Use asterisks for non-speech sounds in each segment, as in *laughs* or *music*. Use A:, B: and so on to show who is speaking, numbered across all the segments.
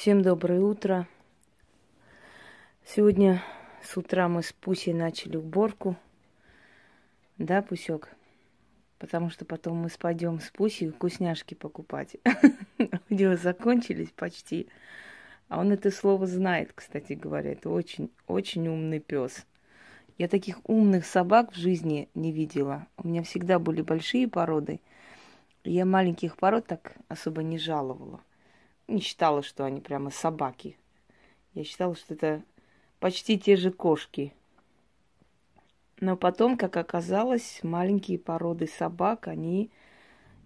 A: Всем доброе утро. Сегодня с утра мы с Пусей начали уборку. Да, Пусек? Потому что потом мы спадем с Пусей вкусняшки покупать. *laughs* У него закончились почти. А он это слово знает, кстати говоря. Это очень, очень умный пес. Я таких умных собак в жизни не видела. У меня всегда были большие породы. Я маленьких пород так особо не жаловала не считала, что они прямо собаки. Я считала, что это почти те же кошки. Но потом, как оказалось, маленькие породы собак, они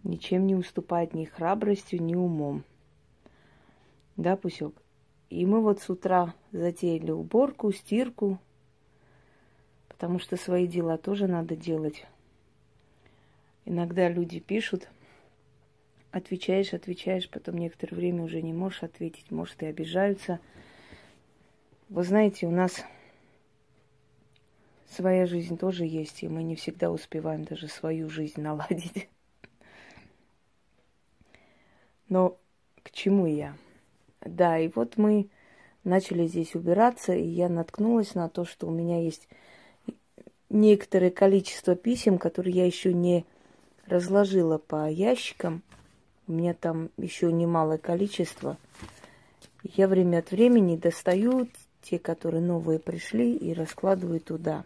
A: ничем не уступают ни храбростью, ни умом. Да, Пусек? И мы вот с утра затеяли уборку, стирку, потому что свои дела тоже надо делать. Иногда люди пишут – отвечаешь, отвечаешь, потом некоторое время уже не можешь ответить, может, и обижаются. Вы знаете, у нас своя жизнь тоже есть, и мы не всегда успеваем даже свою жизнь наладить. Но к чему я? Да, и вот мы начали здесь убираться, и я наткнулась на то, что у меня есть некоторое количество писем, которые я еще не разложила по ящикам – у меня там еще немалое количество. Я время от времени достаю те, которые новые пришли, и раскладываю туда,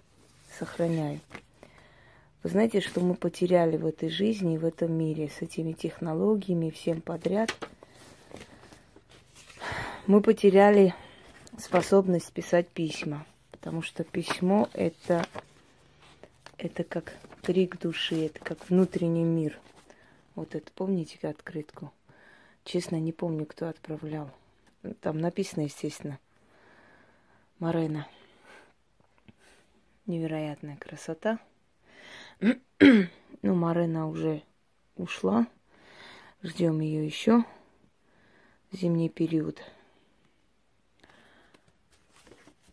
A: сохраняю. Вы знаете, что мы потеряли в этой жизни, в этом мире, с этими технологиями, всем подряд? Мы потеряли способность писать письма, потому что письмо это, это как крик души, это как внутренний мир – вот это, помните открытку? Честно, не помню, кто отправлял. Там написано, естественно, Марена. Невероятная красота. ну, Марена уже ушла. Ждем ее еще. Зимний период.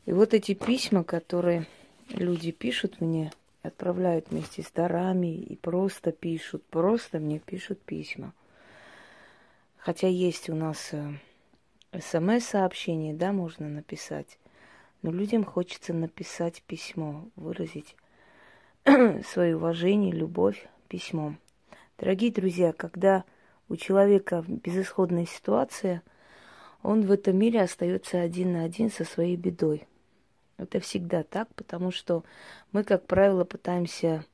A: И вот эти письма, которые люди пишут мне, отправляют вместе с дарами и просто пишут, просто мне пишут письма. Хотя есть у нас э, смс-сообщение, да, можно написать, но людям хочется написать письмо, выразить *clears throat* свое уважение, любовь письмом. Дорогие друзья, когда у человека безысходная ситуация, он в этом мире остается один на один со своей бедой – это всегда так, потому что мы, как правило, пытаемся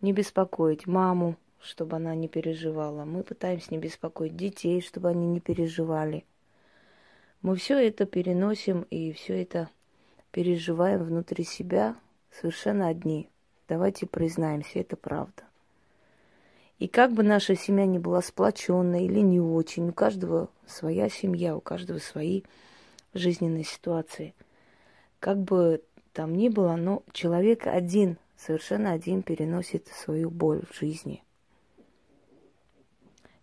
A: не беспокоить маму, чтобы она не переживала. Мы пытаемся не беспокоить детей, чтобы они не переживали. Мы все это переносим и все это переживаем внутри себя совершенно одни. Давайте признаемся, это правда. И как бы наша семья не была сплоченной или не очень, у каждого своя семья, у каждого свои жизненные ситуации – как бы там ни было, но человек один, совершенно один переносит свою боль в жизни.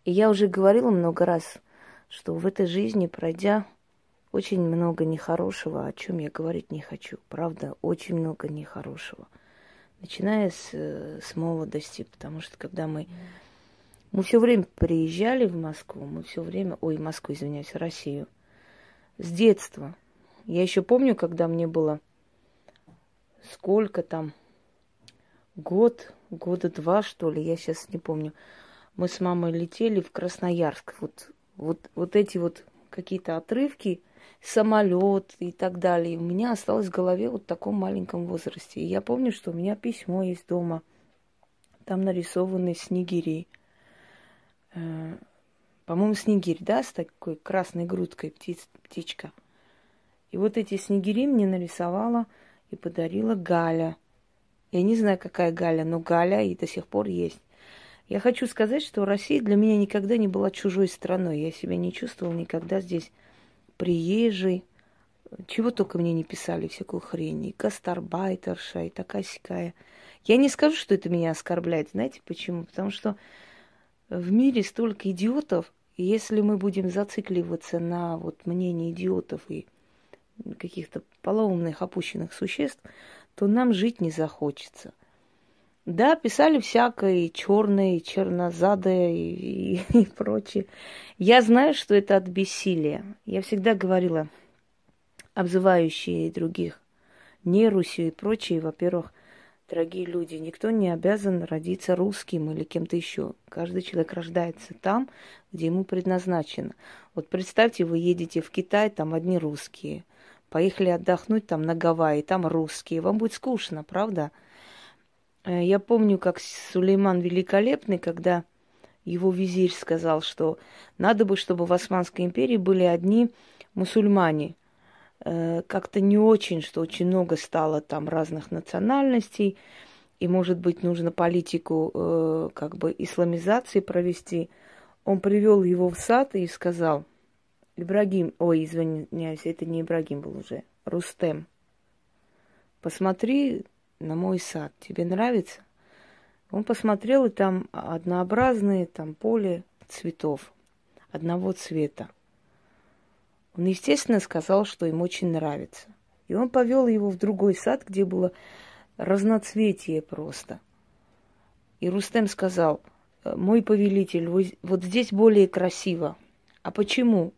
A: И я уже говорила много раз, что в этой жизни, пройдя очень много нехорошего, о чем я говорить не хочу. Правда, очень много нехорошего. Начиная с, с молодости, потому что когда мы... Мы все время приезжали в Москву, мы все время... Ой, Москву, извиняюсь, Россию. С детства – я еще помню, когда мне было сколько там, год, года два, что ли, я сейчас не помню. Мы с мамой летели в Красноярск. Вот, вот, вот эти вот какие-то отрывки, самолет и так далее. У меня осталось в голове вот в таком маленьком возрасте. И я помню, что у меня письмо есть дома. Там нарисованы снегири. Э, по-моему, снегирь, да, с такой красной грудкой птиц, птичка. И вот эти снегири мне нарисовала и подарила Галя. Я не знаю, какая Галя, но Галя и до сих пор есть. Я хочу сказать, что Россия для меня никогда не была чужой страной. Я себя не чувствовала никогда здесь приезжей. Чего только мне не писали, всякую хрень. И гастарбайтерша, и такая сякая. Я не скажу, что это меня оскорбляет. Знаете почему? Потому что в мире столько идиотов, и если мы будем зацикливаться на вот мнении идиотов и каких-то полоумных, опущенных существ, то нам жить не захочется. Да, писали всякое, и чернозадое, и, и, *laughs* и прочее. Я знаю, что это от бессилия. Я всегда говорила, обзывающие других не Русью и прочее, во-первых, дорогие люди, никто не обязан родиться русским или кем-то еще. Каждый человек рождается там, где ему предназначено. Вот представьте, вы едете в Китай, там одни русские. Поехали отдохнуть там на Гавайи, там русские. Вам будет скучно, правда? Э, я помню, как Сулейман Великолепный, когда его визирь сказал, что надо бы, чтобы в Османской империи были одни мусульмане. Э, как-то не очень, что очень много стало там разных национальностей, и, может быть, нужно политику э, как бы исламизации провести. Он привел его в сад и сказал, Ибрагим, ой, извиняюсь, это не Ибрагим был уже, Рустем, посмотри на мой сад, тебе нравится? Он посмотрел, и там однообразные, там поле цветов одного цвета. Он, естественно, сказал, что им очень нравится. И он повел его в другой сад, где было разноцветие просто. И Рустем сказал, «Э, мой повелитель, вот здесь более красиво. А почему?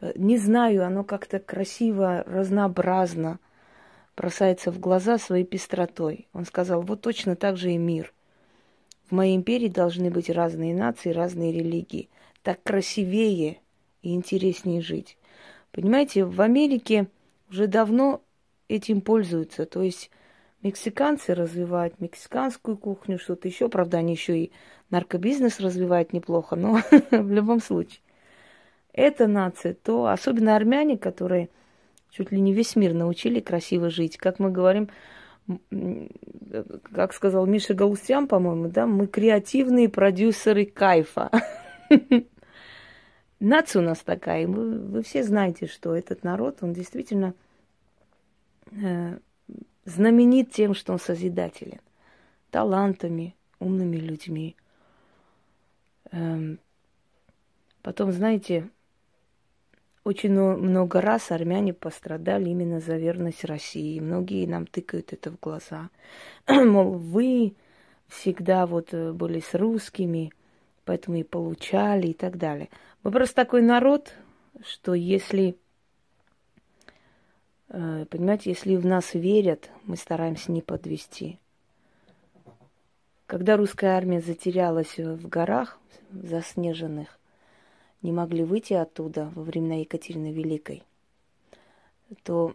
A: «Э, не знаю, оно как-то красиво, разнообразно, бросается в глаза своей пестротой. Он сказал, вот точно так же и мир. В моей империи должны быть разные нации, разные религии. Так красивее и интереснее жить. Понимаете, в Америке уже давно этим пользуются. То есть мексиканцы развивают мексиканскую кухню, что-то еще. Правда, они еще и наркобизнес развивают неплохо, но *laughs* в любом случае. Эта нация, то особенно армяне, которые чуть ли не весь мир научили красиво жить. Как мы говорим, как сказал Миша Галустян, по-моему, да, мы креативные продюсеры кайфа. *laughs* нация у нас такая. Вы, вы все знаете, что этот народ, он действительно э, знаменит тем, что он созидателен. Талантами, умными людьми. Эм, потом, знаете, очень много раз армяне пострадали именно за верность России. Многие нам тыкают это в глаза. *clears throat* Мол, вы всегда вот э, были с русскими, поэтому и получали и так далее. Мы просто такой народ, что если, э, понимаете, если в нас верят, мы стараемся не подвести. Когда русская армия затерялась в горах заснеженных, не могли выйти оттуда во времена Екатерины Великой, то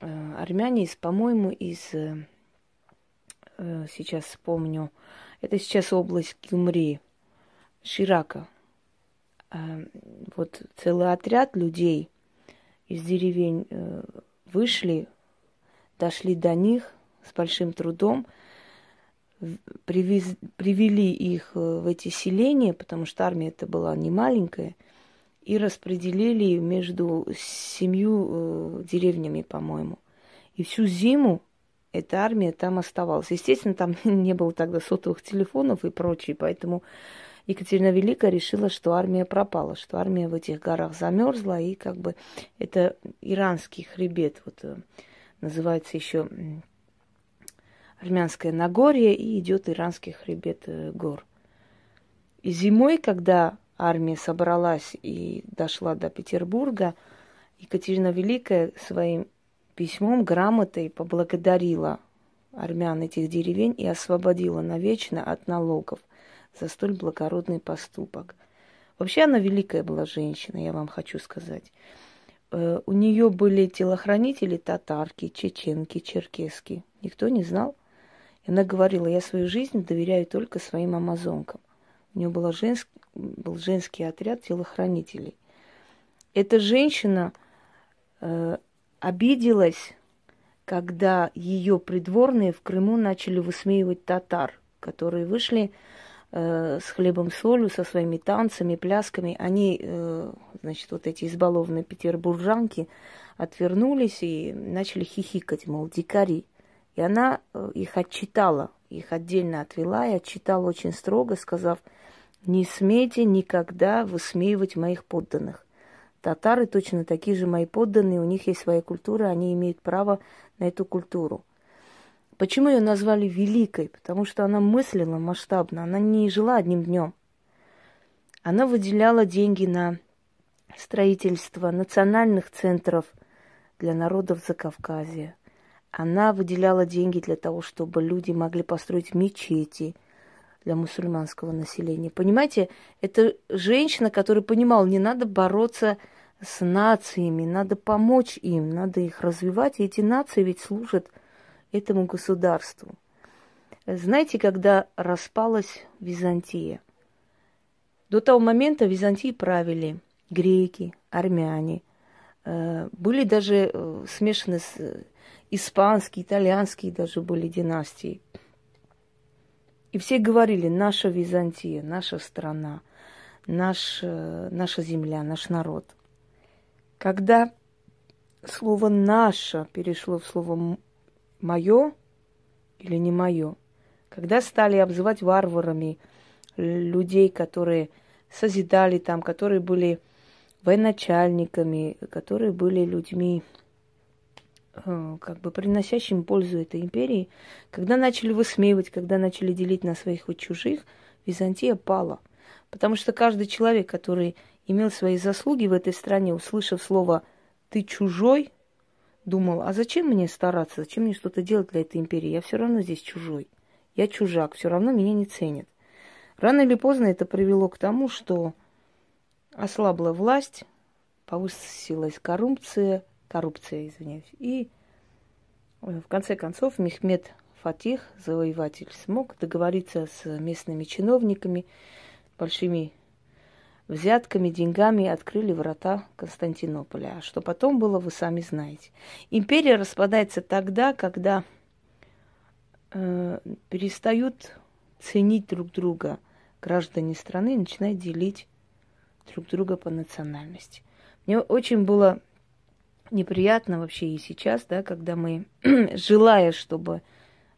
A: э, армяне, из, по-моему, из, э, сейчас вспомню, это сейчас область Кюмри, Ширака, Эм, вот целый отряд людей из деревень э, вышли, дошли до них с большим трудом, привез, привели их э, в эти селения, потому что армия это была не маленькая, и распределили между семью э, деревнями, по-моему. И всю зиму эта армия там оставалась. Естественно, там *laughs* не было тогда сотовых телефонов и прочее, поэтому Екатерина Великая решила, что армия пропала, что армия в этих горах замерзла, и как бы это иранский хребет, вот э, называется еще армянское Нагорье, и идет иранский хребет э, гор. И зимой, когда армия собралась и дошла до Петербурга, Екатерина Великая своим письмом, грамотой поблагодарила армян этих деревень и освободила навечно от налогов – за столь благородный поступок. Вообще она великая была женщина, я вам хочу сказать. Э, у нее были телохранители татарки, чеченки, черкески. Никто не знал. И она говорила, я свою жизнь доверяю только своим амазонкам. У нее была женск... был женский отряд телохранителей. Эта женщина э, обиделась, когда ее придворные в Крыму начали высмеивать татар, которые вышли Э, с хлебом солью, со своими танцами, плясками, они, э, значит, вот эти избалованные петербуржанки отвернулись и начали хихикать, мол, дикари. И она э, их отчитала, их отдельно отвела и отчитала очень строго, сказав, не смейте никогда высмеивать моих подданных. Татары точно такие же мои подданные, у них есть своя культура, они имеют право на эту культуру. Почему ее назвали великой? Потому что она мыслила масштабно, она не жила одним днем. Она выделяла деньги на строительство национальных центров для народов Закавказья. Она выделяла деньги для того, чтобы люди могли построить мечети для мусульманского населения. Понимаете, это женщина, которая понимала, не надо бороться с нациями, надо помочь им, надо их развивать. И эти нации ведь служат этому государству. Знаете, когда распалась Византия? До того момента Византии правили греки, армяне. Э, были даже э, смешаны с испанские, итальянские даже были династии. И все говорили, наша Византия, наша страна, наш, наша земля, наш народ. Когда слово «наша» перешло в слово мое или не мое. Когда стали обзывать варварами людей, которые созидали там, которые были военачальниками, которые были людьми, э, как бы приносящими пользу этой империи, когда начали высмеивать, когда начали делить на своих и чужих, Византия пала. Потому что каждый человек, который имел свои заслуги в этой стране, услышав слово «ты чужой», думал, а зачем мне стараться, зачем мне что-то делать для этой империи? Я все равно здесь чужой. Я чужак, все равно меня не ценят. Рано или поздно это привело к тому, что ослабла власть, повысилась коррупция, коррупция, извиняюсь, и э, в конце концов Мехмед Фатих, завоеватель, смог договориться с местными чиновниками, большими взятками, деньгами открыли врата Константинополя. А что потом было, вы сами знаете. Империя распадается тогда, когда э, перестают ценить друг друга граждане страны и начинают делить друг друга по национальности. Мне очень было неприятно вообще и сейчас, да, когда мы, *clears throat* желая, чтобы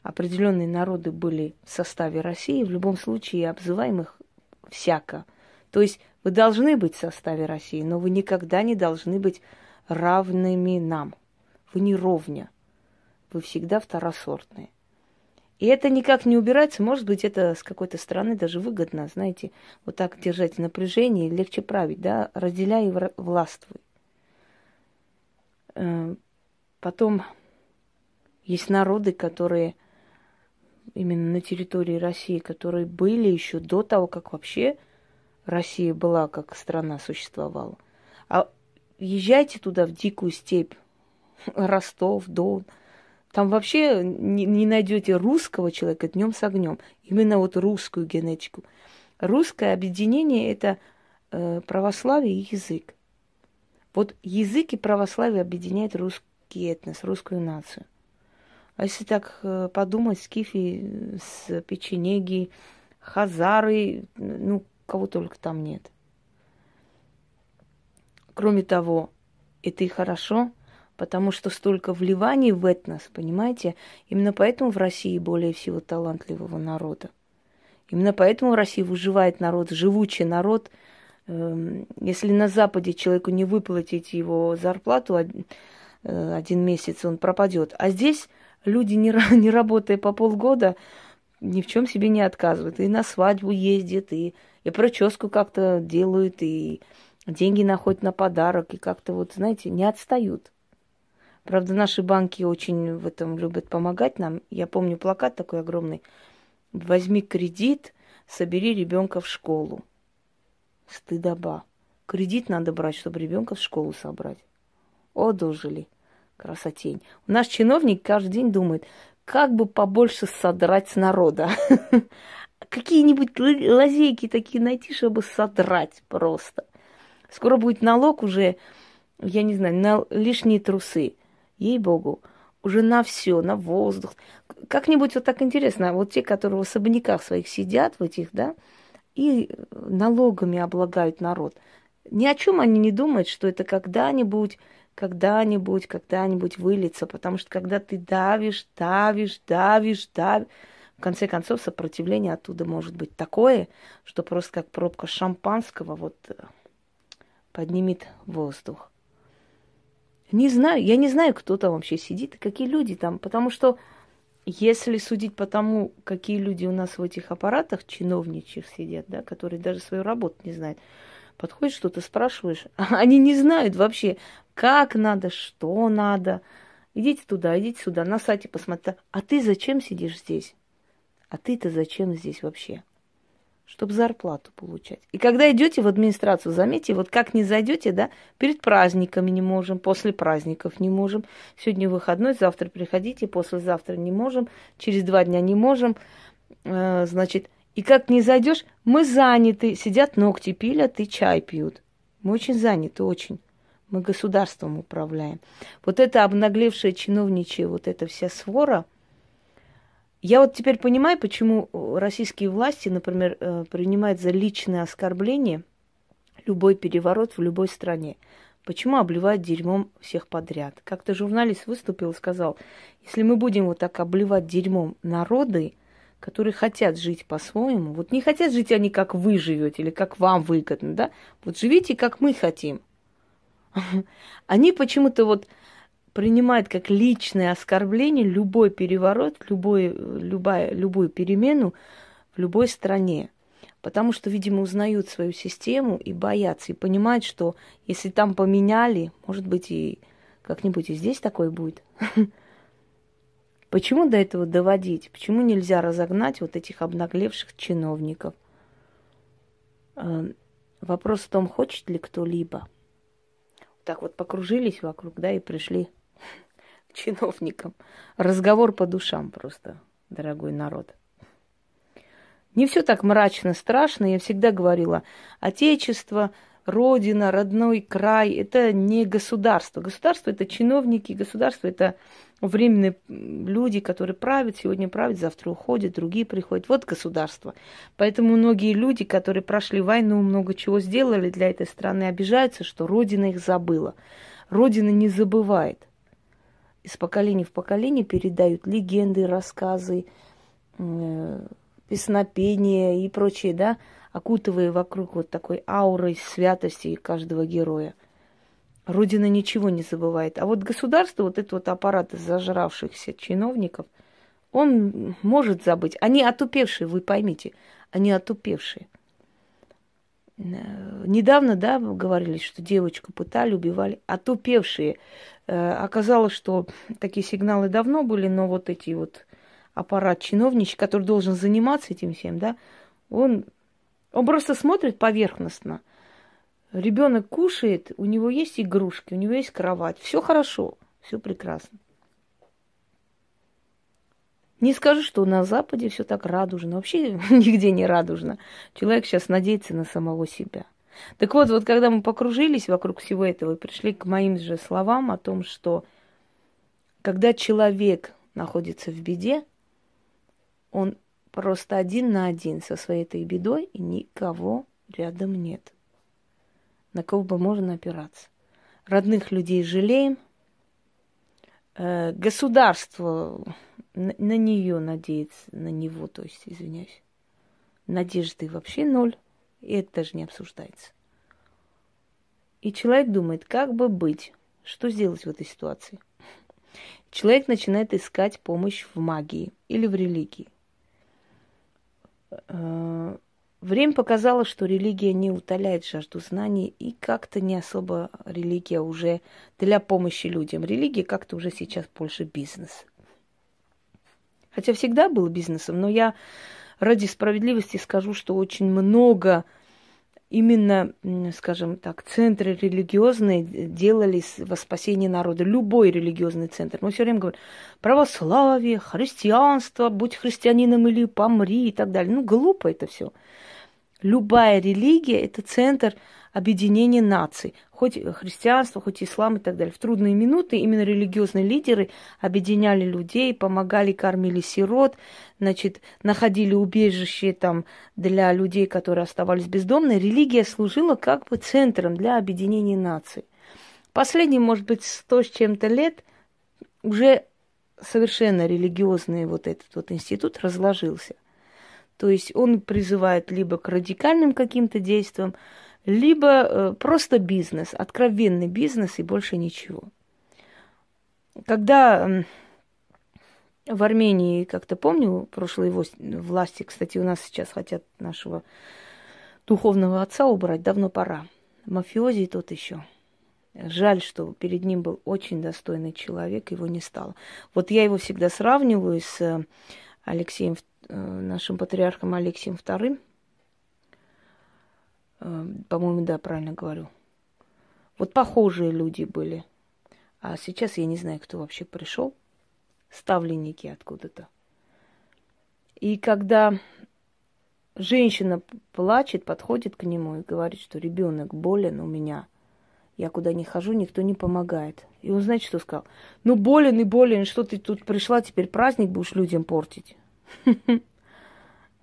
A: определенные народы были в составе России, в любом случае обзываем их всяко. То есть вы должны быть в составе России, но вы никогда не должны быть равными нам. Вы не ровня. Вы всегда второсортные. И это никак не убирается. Может быть, это с какой-то стороны даже выгодно, знаете, вот так держать напряжение, легче править, да, разделяй и властвуй. Э, потом есть народы, которые именно на территории России, которые были еще до того, как вообще Россия была как страна существовала. А езжайте туда, в дикую степь, *laughs* Ростов, Дон. Там вообще не, не найдете русского человека днем с огнем. Именно вот русскую генетику. Русское объединение это э, православие и язык. Вот язык и православие объединяет русский этнос, русскую нацию. А если так э, подумать, скифи с печенеги, хазары, ну, кого только там нет. Кроме того, это и хорошо, потому что столько вливаний в этнос, понимаете? Именно поэтому в России более всего талантливого народа. Именно поэтому в России выживает народ, живучий народ. Эм, если на Западе человеку не выплатить его зарплату э, один месяц, он пропадет. А здесь люди, не, *laughs* не работая по полгода, ни в чем себе не отказывают. И на свадьбу ездят, и и прическу как-то делают, и деньги находят на подарок, и как-то вот, знаете, не отстают. Правда, наши банки очень в этом любят помогать нам. Я помню плакат такой огромный. Возьми кредит, собери ребенка в школу. Стыдоба. Кредит надо брать, чтобы ребенка в школу собрать. О, дожили. Красотень. У нас чиновник каждый день думает, как бы побольше содрать с народа. *laughs* какие-нибудь лазейки такие найти, чтобы содрать просто. Скоро будет налог уже, я не знаю, на лишние трусы. Ей-богу, уже на все, на воздух. Как-нибудь вот так интересно, вот те, которые в особняках своих сидят, в этих, да, и налогами облагают народ. Ни о чем они не думают, что это когда-нибудь, когда-нибудь, когда-нибудь выльется, потому что когда ты давишь, давишь, давишь, давишь, в конце концов, сопротивление оттуда может быть такое, что просто как пробка шампанского вот э, поднимет воздух. Не знаю, я не знаю, кто там вообще сидит какие люди там, потому что если судить по тому, какие люди у нас в этих аппаратах чиновничьих сидят, да, которые даже свою работу не знают, подходишь, что-то спрашиваешь, *laughs* они не знают вообще, как надо, что надо. Идите туда, идите сюда, на сайте посмотрите. А ты зачем сидишь здесь? А ты-то зачем здесь вообще? Чтобы зарплату получать. И когда идете в администрацию, заметьте, вот как не зайдете, да, перед праздниками не можем, после праздников не можем, сегодня выходной, завтра приходите, послезавтра не можем, через два дня не можем, э, значит, и как не зайдешь, мы заняты, сидят ногти пилят и чай пьют. Мы очень заняты, очень. Мы государством управляем. Вот это обнаглевшая чиновничья, вот эта вся свора – я вот теперь понимаю, почему э, российские власти, например, э, принимают за личное оскорбление любой переворот в любой стране. Почему обливают дерьмом всех подряд? Как-то журналист выступил и сказал, если мы будем вот так обливать дерьмом народы, которые хотят жить по-своему, вот не хотят жить они, как вы живете, или как вам выгодно, да, вот живите, как мы хотим. *laughs* Они почему-то вот принимает как личное оскорбление любой переворот, любой, любая, любую перемену в любой стране. Потому что, видимо, узнают свою систему и боятся, и понимают, что если там поменяли, может быть, и как-нибудь и здесь такое будет. *laughs* Почему до этого доводить? Почему нельзя разогнать вот этих обнаглевших чиновников? Э, вопрос в том, хочет ли кто-либо. Так вот покружились вокруг, да, и пришли *laughs* чиновникам. Разговор по душам просто, дорогой народ. Не все так мрачно, страшно. Я всегда говорила, отечество, родина, родной край – это не государство. Государство – это чиновники, государство – это временные люди, которые правят, сегодня правят, завтра уходят, другие приходят. Вот государство. Поэтому многие люди, которые прошли войну, много чего сделали для этой страны, обижаются, что Родина их забыла. Родина не забывает из поколения в поколение передают легенды, рассказы, э, песнопения и прочее, да, окутывая вокруг вот такой аурой святости каждого героя. Родина ничего не забывает. А вот государство, вот этот вот аппарат зажравшихся чиновников, он может забыть. Они отупевшие, вы поймите, они отупевшие. Э, недавно, да, говорили, что девочку пытали, убивали. Отупевшие. Э, оказалось, что такие сигналы давно были, но вот эти вот аппарат чиновничий, который должен заниматься этим всем, да, он, он просто смотрит поверхностно. Ребенок кушает, у него есть игрушки, у него есть кровать, все хорошо, все прекрасно. Не скажу, что на Западе все так радужно. Вообще *laughs* нигде не радужно. Человек сейчас надеется на самого себя. Так вот, вот когда мы покружились вокруг всего этого и пришли к моим же словам о том, что когда человек находится в беде, он просто один на один со своей этой бедой, и никого рядом нет. На кого бы можно опираться. Родных людей жалеем, э, государство на, на нее надеется, на него, то есть, извиняюсь. Надежды вообще ноль, и это даже не обсуждается. И человек думает, как бы быть, что сделать в этой ситуации. Человек начинает искать помощь в магии или в религии. Э, время показало, что религия не утоляет жажду знаний, и как-то не особо религия уже для помощи людям. Религия как-то уже сейчас больше бизнес. Хотя всегда был бизнесом, но я ради справедливости скажу, что очень много именно, скажем так, центры религиозные делались во спасении народа. Любой религиозный центр. Мы все время говорим, православие, христианство, будь христианином или помри и так далее. Ну, глупо это все. Любая религия – это центр объединения наций. Хоть христианство, хоть ислам и так далее. В трудные минуты именно религиозные лидеры объединяли людей, помогали, кормили сирот, значит, находили убежище там для людей, которые оставались бездомными. Религия служила как бы центром для объединения наций. Последние, может быть, сто с чем-то лет уже совершенно религиозный вот этот вот институт разложился. То есть он призывает либо к радикальным каким-то действиям, либо э, просто бизнес, откровенный бизнес и больше ничего. Когда в Армении, как-то помню, прошлые власти, кстати, у нас сейчас хотят нашего духовного отца убрать, давно пора. Мафиози тот еще. Жаль, что перед ним был очень достойный человек, его не стало. Вот я его всегда сравниваю с э, Алексеем, э, нашим патриархом Алексеем II. Э, по-моему, да, правильно говорю. Вот похожие люди были. А сейчас я не знаю, кто вообще пришел. Ставленники откуда-то. И когда женщина плачет, подходит к нему и говорит, что ребенок болен у меня – я куда не хожу, никто не помогает. И он, знаете, что сказал? Ну, болен и болен, что ты тут пришла, теперь праздник будешь людям портить. *laughs*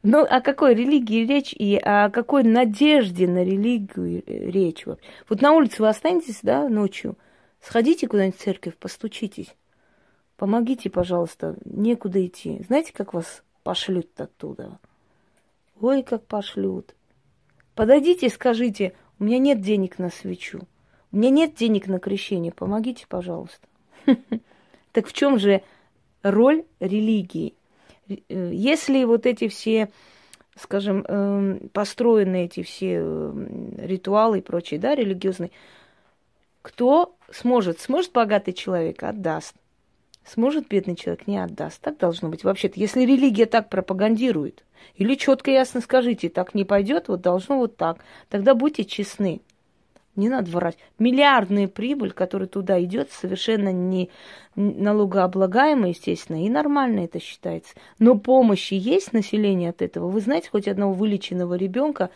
A: Ну, о какой религии речь и о какой надежде на религию речь вообще? Вот на улице вы останетесь, да, ночью, сходите куда-нибудь в церковь, постучитесь. Помогите, пожалуйста, некуда идти. Знаете, как вас пошлют оттуда? Ой, как пошлют. Подойдите скажите, у меня нет денег на свечу. У меня нет денег на крещение, помогите, пожалуйста. *laughs* Так в чем же роль религии? Если вот эти все, скажем, эм, построенные эти все эм, ритуалы и прочие, да, религиозные, кто сможет? Сможет богатый человек? Отдаст. Сможет бедный человек? Не отдаст. Так должно быть. Вообще-то, если религия так пропагандирует, или четко ясно скажите, так не пойдет, вот должно вот так, тогда будьте честны. Не надо врать. Миллиардная прибыль, которая туда идет, совершенно не налогооблагаемая, естественно, и нормально это считается. Но помощи есть население от этого. Вы знаете хоть одного вылеченного ребенка,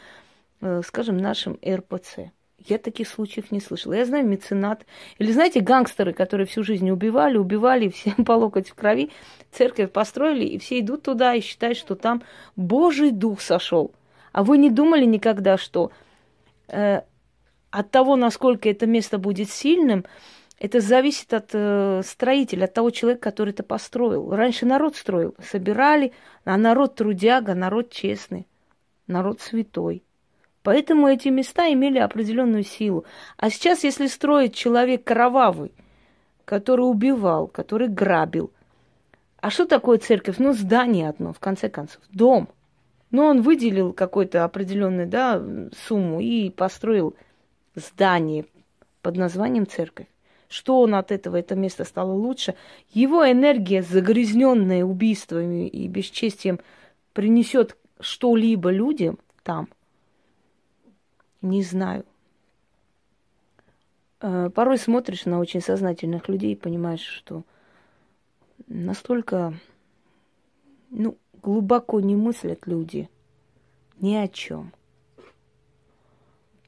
A: э, скажем, нашим РПЦ? Я таких случаев не слышала. Я знаю меценат. Или знаете, гангстеры, которые всю жизнь убивали, убивали, все *laughs* по локоть в крови, церковь построили, и все идут туда и считают, что там Божий дух сошел. А вы не думали никогда, что э, от того, насколько это место будет сильным, это зависит от э, строителя, от того человека, который это построил. Раньше народ строил, собирали, а народ трудяга, народ честный, народ святой. Поэтому эти места имели определенную силу. А сейчас, если строит человек кровавый, который убивал, который грабил, а что такое церковь? Ну, здание одно, в конце концов, дом. Но ну, он выделил какую-то определенную да, сумму и построил здание под названием церковь. Что он от этого, это место стало лучше? Его энергия, загрязненная убийствами и бесчестием, принесет что-либо людям там? Не знаю. Э, порой смотришь на очень сознательных людей и понимаешь, что настолько ну, глубоко не мыслят люди ни о чем.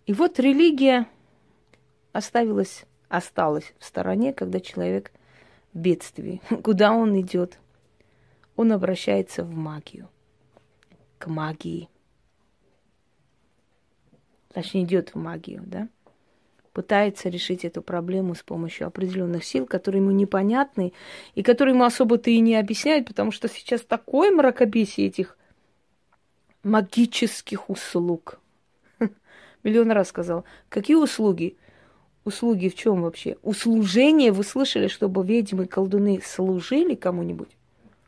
A: И вот религия оставилась, осталась в стороне, когда человек в бедствии. *laughs* Куда он идет? Он обращается в магию, к магии. Точнее, идет в магию, да? Пытается решить эту проблему с помощью определенных сил, которые ему непонятны и которые ему особо-то и не объясняют, потому что сейчас такое мракобесие этих магических услуг – Миллион раз сказал. Какие услуги? Услуги в чем вообще? Услужение, вы слышали, чтобы ведьмы и колдуны служили кому-нибудь?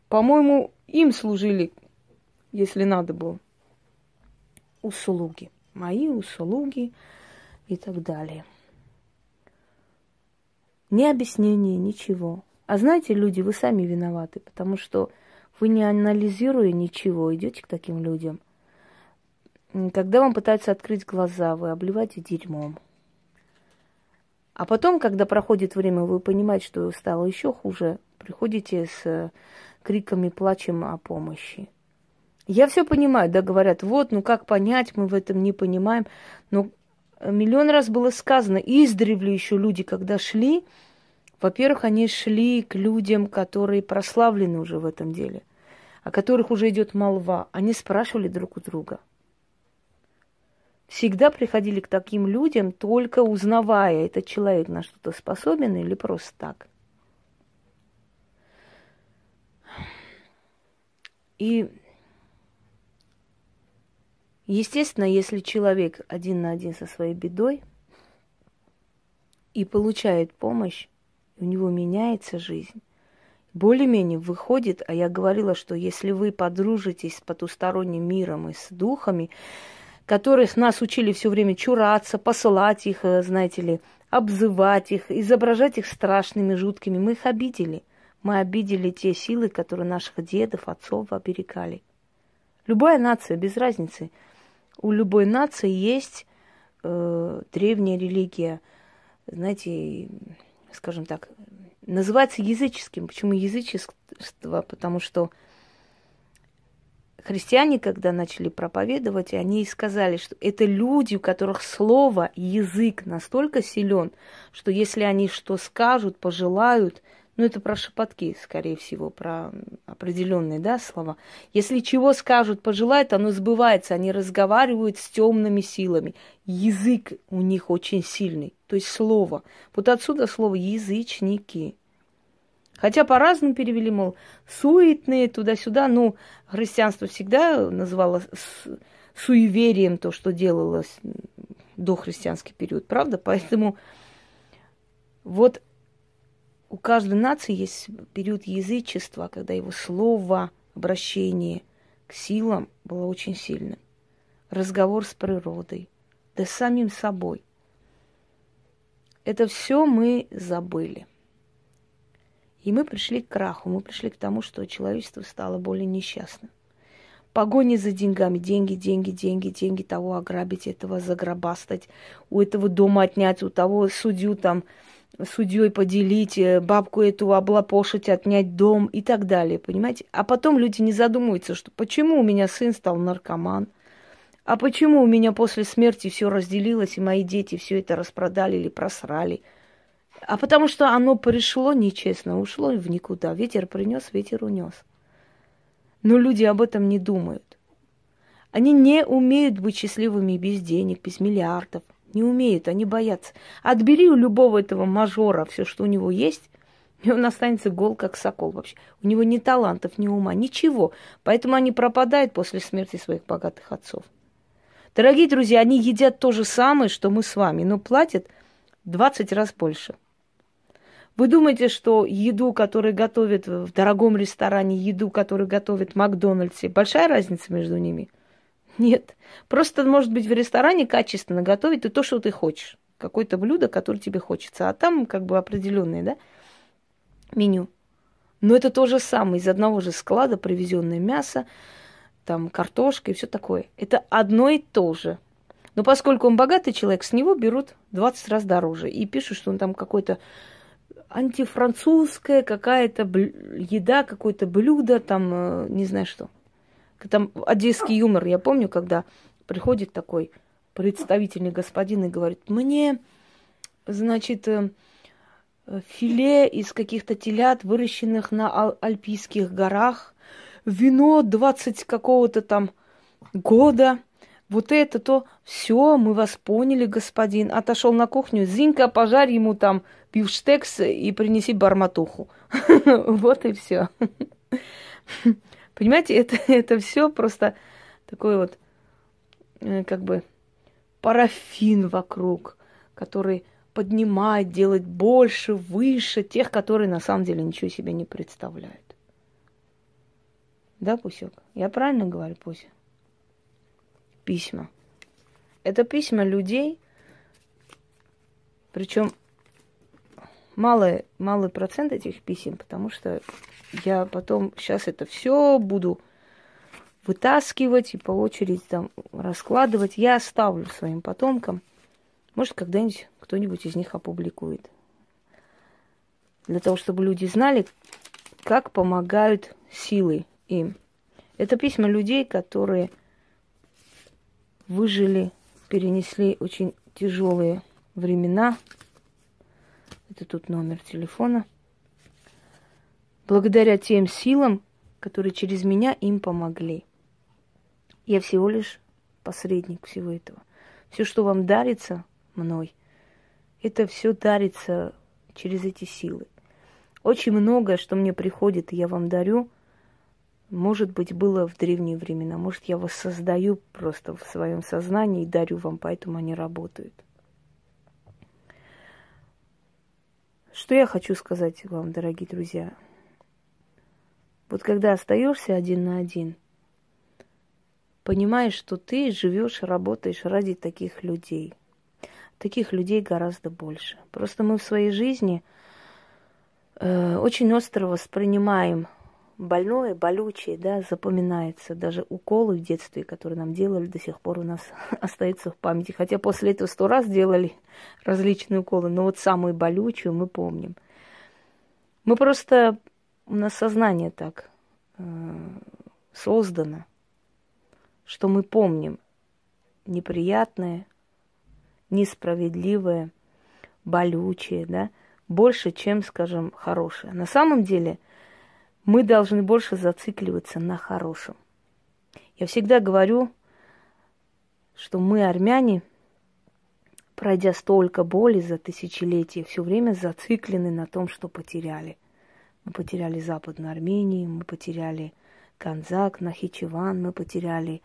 A: По-моему, им служили, если надо было. Услуги. Мои услуги и так далее. Ни объяснения, ничего. А знаете, люди, вы сами виноваты, потому что вы не анализируя ничего, идете к таким людям – когда вам пытаются открыть глаза, вы обливаете дерьмом. А потом, когда проходит время, вы понимаете, что стало еще хуже, приходите с э, криками, плачем о помощи. Я все понимаю, да, говорят, вот, ну как понять, мы в этом не понимаем. Но миллион раз было сказано, издревле еще люди, когда шли, во-первых, они шли к людям, которые прославлены уже в этом деле, о которых уже идет молва. Они спрашивали друг у друга – всегда приходили к таким людям, только узнавая, этот человек на что-то способен или просто так. И, естественно, если человек один на один со своей бедой и получает помощь, у него меняется жизнь, более-менее выходит, а я говорила, что если вы подружитесь с потусторонним миром и с духами, которых нас учили все время чураться, посылать их, э, знаете ли, обзывать их, изображать их страшными, жуткими, мы их обидели. Мы обидели те силы, которые наших дедов, отцов оберегали. Любая нация, без разницы. У любой нации есть э, древняя религия, знаете, скажем так, называется языческим. Почему язычество? Потому что христиане, когда начали проповедовать, они сказали, что это люди, у которых слово, язык настолько силен, что если они что скажут, пожелают, ну, это про шепотки, скорее всего, про определенные да, слова. Если чего скажут, пожелают, оно сбывается. Они разговаривают с темными силами. Язык у них очень сильный, то есть слово. Вот отсюда слово язычники. Хотя по-разному перевели, мол, суетные туда-сюда. Ну, христианство всегда называло суеверием то, что делалось до христианский период, правда? Поэтому вот у каждой нации есть период язычества, когда его слово, обращение к силам было очень сильным. Разговор с природой, да с самим собой. Это все мы забыли. И мы пришли к краху, мы пришли к тому, что человечество стало более несчастным. Погони за деньгами, деньги, деньги, деньги, деньги, того ограбить, этого заграбастать, у этого дома отнять, у того судью там судьей поделить, э, бабку эту облапошить, отнять дом и так далее, понимаете? А потом люди не задумываются, что почему у меня сын стал наркоман, а почему у меня после смерти все разделилось, и мои дети все это распродали или просрали. А потому что оно пришло нечестно, ушло в никуда. Ветер принес, ветер унес. Но люди об этом не думают. Они не умеют быть счастливыми без денег, без миллиардов. Не умеют, они боятся. Отбери у любого этого мажора все, что у него есть, и он останется гол, как сокол вообще. У него ни талантов, ни ума, ничего. Поэтому они пропадают после смерти своих богатых отцов. Дорогие друзья, они едят то же самое, что мы с вами, но платят 20 раз больше. Вы думаете, что еду, которую готовят в дорогом ресторане, еду, которую готовят в Макдональдсе, большая разница между ними – нет. Просто, может быть, в ресторане качественно готовить и то, что ты хочешь. Какое-то блюдо, которое тебе хочется. А там как бы определенное, да, меню. Но это то же самое. Из одного же склада привезенное мясо, там картошка и все такое. Это одно и то же. Но поскольку он богатый человек, с него берут 20 раз дороже. И пишут, что он там какой-то антифранцузская какая-то еда, какое-то блюдо, там, э, не знаю что. Там одесский юмор, я помню, когда приходит такой представительный господин и говорит, мне, значит, э, филе из каких-то телят, выращенных на Альпийских горах, вино 20 какого-то там года, вот это то, все, мы вас поняли, господин. Отошел на кухню, Зинка, пожарь ему там бифштекс и принеси барматуху. *laughs* Вот и все. *laughs* Понимаете, это, это все просто такой вот, э, как бы, парафин вокруг, который поднимает, делает больше, выше тех, которые на самом деле ничего себе не представляют. Да, Пусек? Я правильно говорю, Пуся? Письма. Это письма людей, причем малый, малый процент этих писем, потому что я потом сейчас это все буду вытаскивать и по очереди там раскладывать. Я оставлю своим потомкам. Может, когда-нибудь кто-нибудь из них опубликует. Для того, чтобы люди знали, как помогают силы им. Это письма людей, которые выжили, перенесли очень тяжелые времена. Это тут номер телефона благодаря тем силам, которые через меня им помогли. Я всего лишь посредник всего этого. Все, что вам дарится мной, это все дарится через эти силы. Очень многое, что мне приходит, я вам дарю, может быть, было в древние времена. Может, я вас создаю просто в своем сознании и дарю вам, поэтому они работают. Что я хочу сказать вам, дорогие друзья? Вот когда остаешься один на один, понимаешь, что ты живешь, работаешь ради таких людей. Таких людей гораздо больше. Просто мы в своей жизни э, очень остро воспринимаем больное, болючее, да, запоминается. Даже уколы в детстве, которые нам делали, до сих пор у нас *laughs* остаются в памяти. Хотя после этого сто раз делали *laughs* различные уколы, но вот самую болючую мы помним. Мы просто, у нас сознание так э, создано, что мы помним неприятное, несправедливое, болючее, да, больше, чем, скажем, хорошее. На самом деле – мы должны больше зацикливаться на хорошем. Я всегда говорю, что мы, армяне, пройдя столько боли за тысячелетия, все время зациклены на том, что потеряли. Мы потеряли Западную Армению, мы потеряли Канзак, Нахичеван, мы потеряли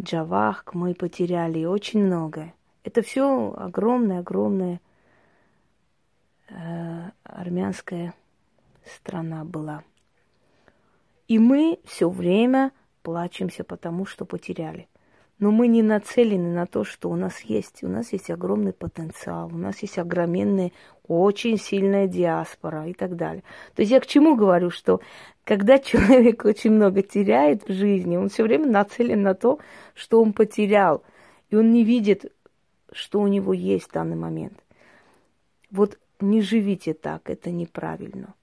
A: Джавахк, мы потеряли очень многое. Это все огромная-огромная э, армянская страна была. И мы все время плачемся потому, что потеряли. Но мы не нацелены на то, что у нас есть. У нас есть огромный потенциал, у нас есть огроменная, очень сильная диаспора и так далее. То есть я к чему говорю, что когда человек *laughs* очень много теряет в жизни, он все время нацелен на то, что он потерял. И он не видит, что у него есть в данный момент. Вот не живите так, это неправильно.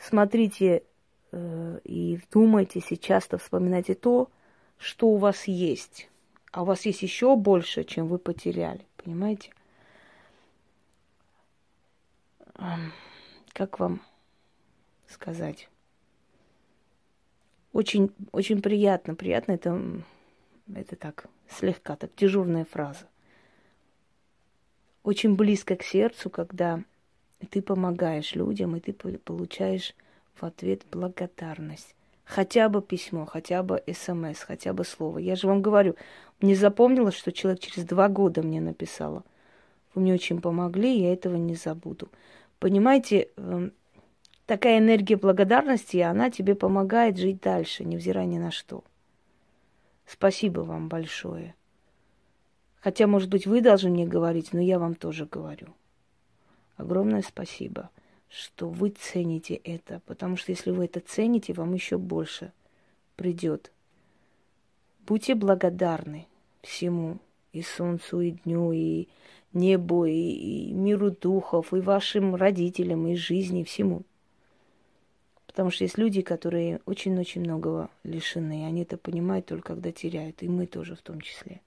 A: Смотрите и вдумайтесь и часто вспоминайте то, что у вас есть. А у вас есть еще больше, чем вы потеряли. Понимаете? Как вам сказать? Очень, очень приятно. Приятно это, это так, слегка так, дежурная фраза. Очень близко к сердцу, когда ты помогаешь людям, и ты получаешь в ответ благодарность. Хотя бы письмо, хотя бы смс, хотя бы слово. Я же вам говорю, не запомнила, что человек через два года мне написала. Вы мне очень помогли, я этого не забуду. Понимаете, эм, такая энергия благодарности, она тебе помогает жить дальше, невзирая ни на что. Спасибо вам большое. Хотя, может быть, вы должны мне говорить, но я вам тоже говорю. Огромное спасибо что вы цените это, потому что если вы это цените, вам еще больше придет. Будьте благодарны всему, и солнцу, и дню, и небу, и, и миру духов, и вашим родителям, и жизни, всему. Потому что есть люди, которые очень-очень многого лишены. Они это понимают только когда теряют, и мы тоже в том числе.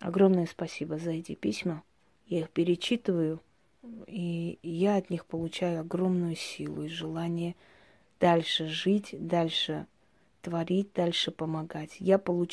A: Огромное спасибо за эти письма. Я их перечитываю – и я от них получаю огромную силу и желание дальше жить, дальше творить, дальше помогать. Я получаю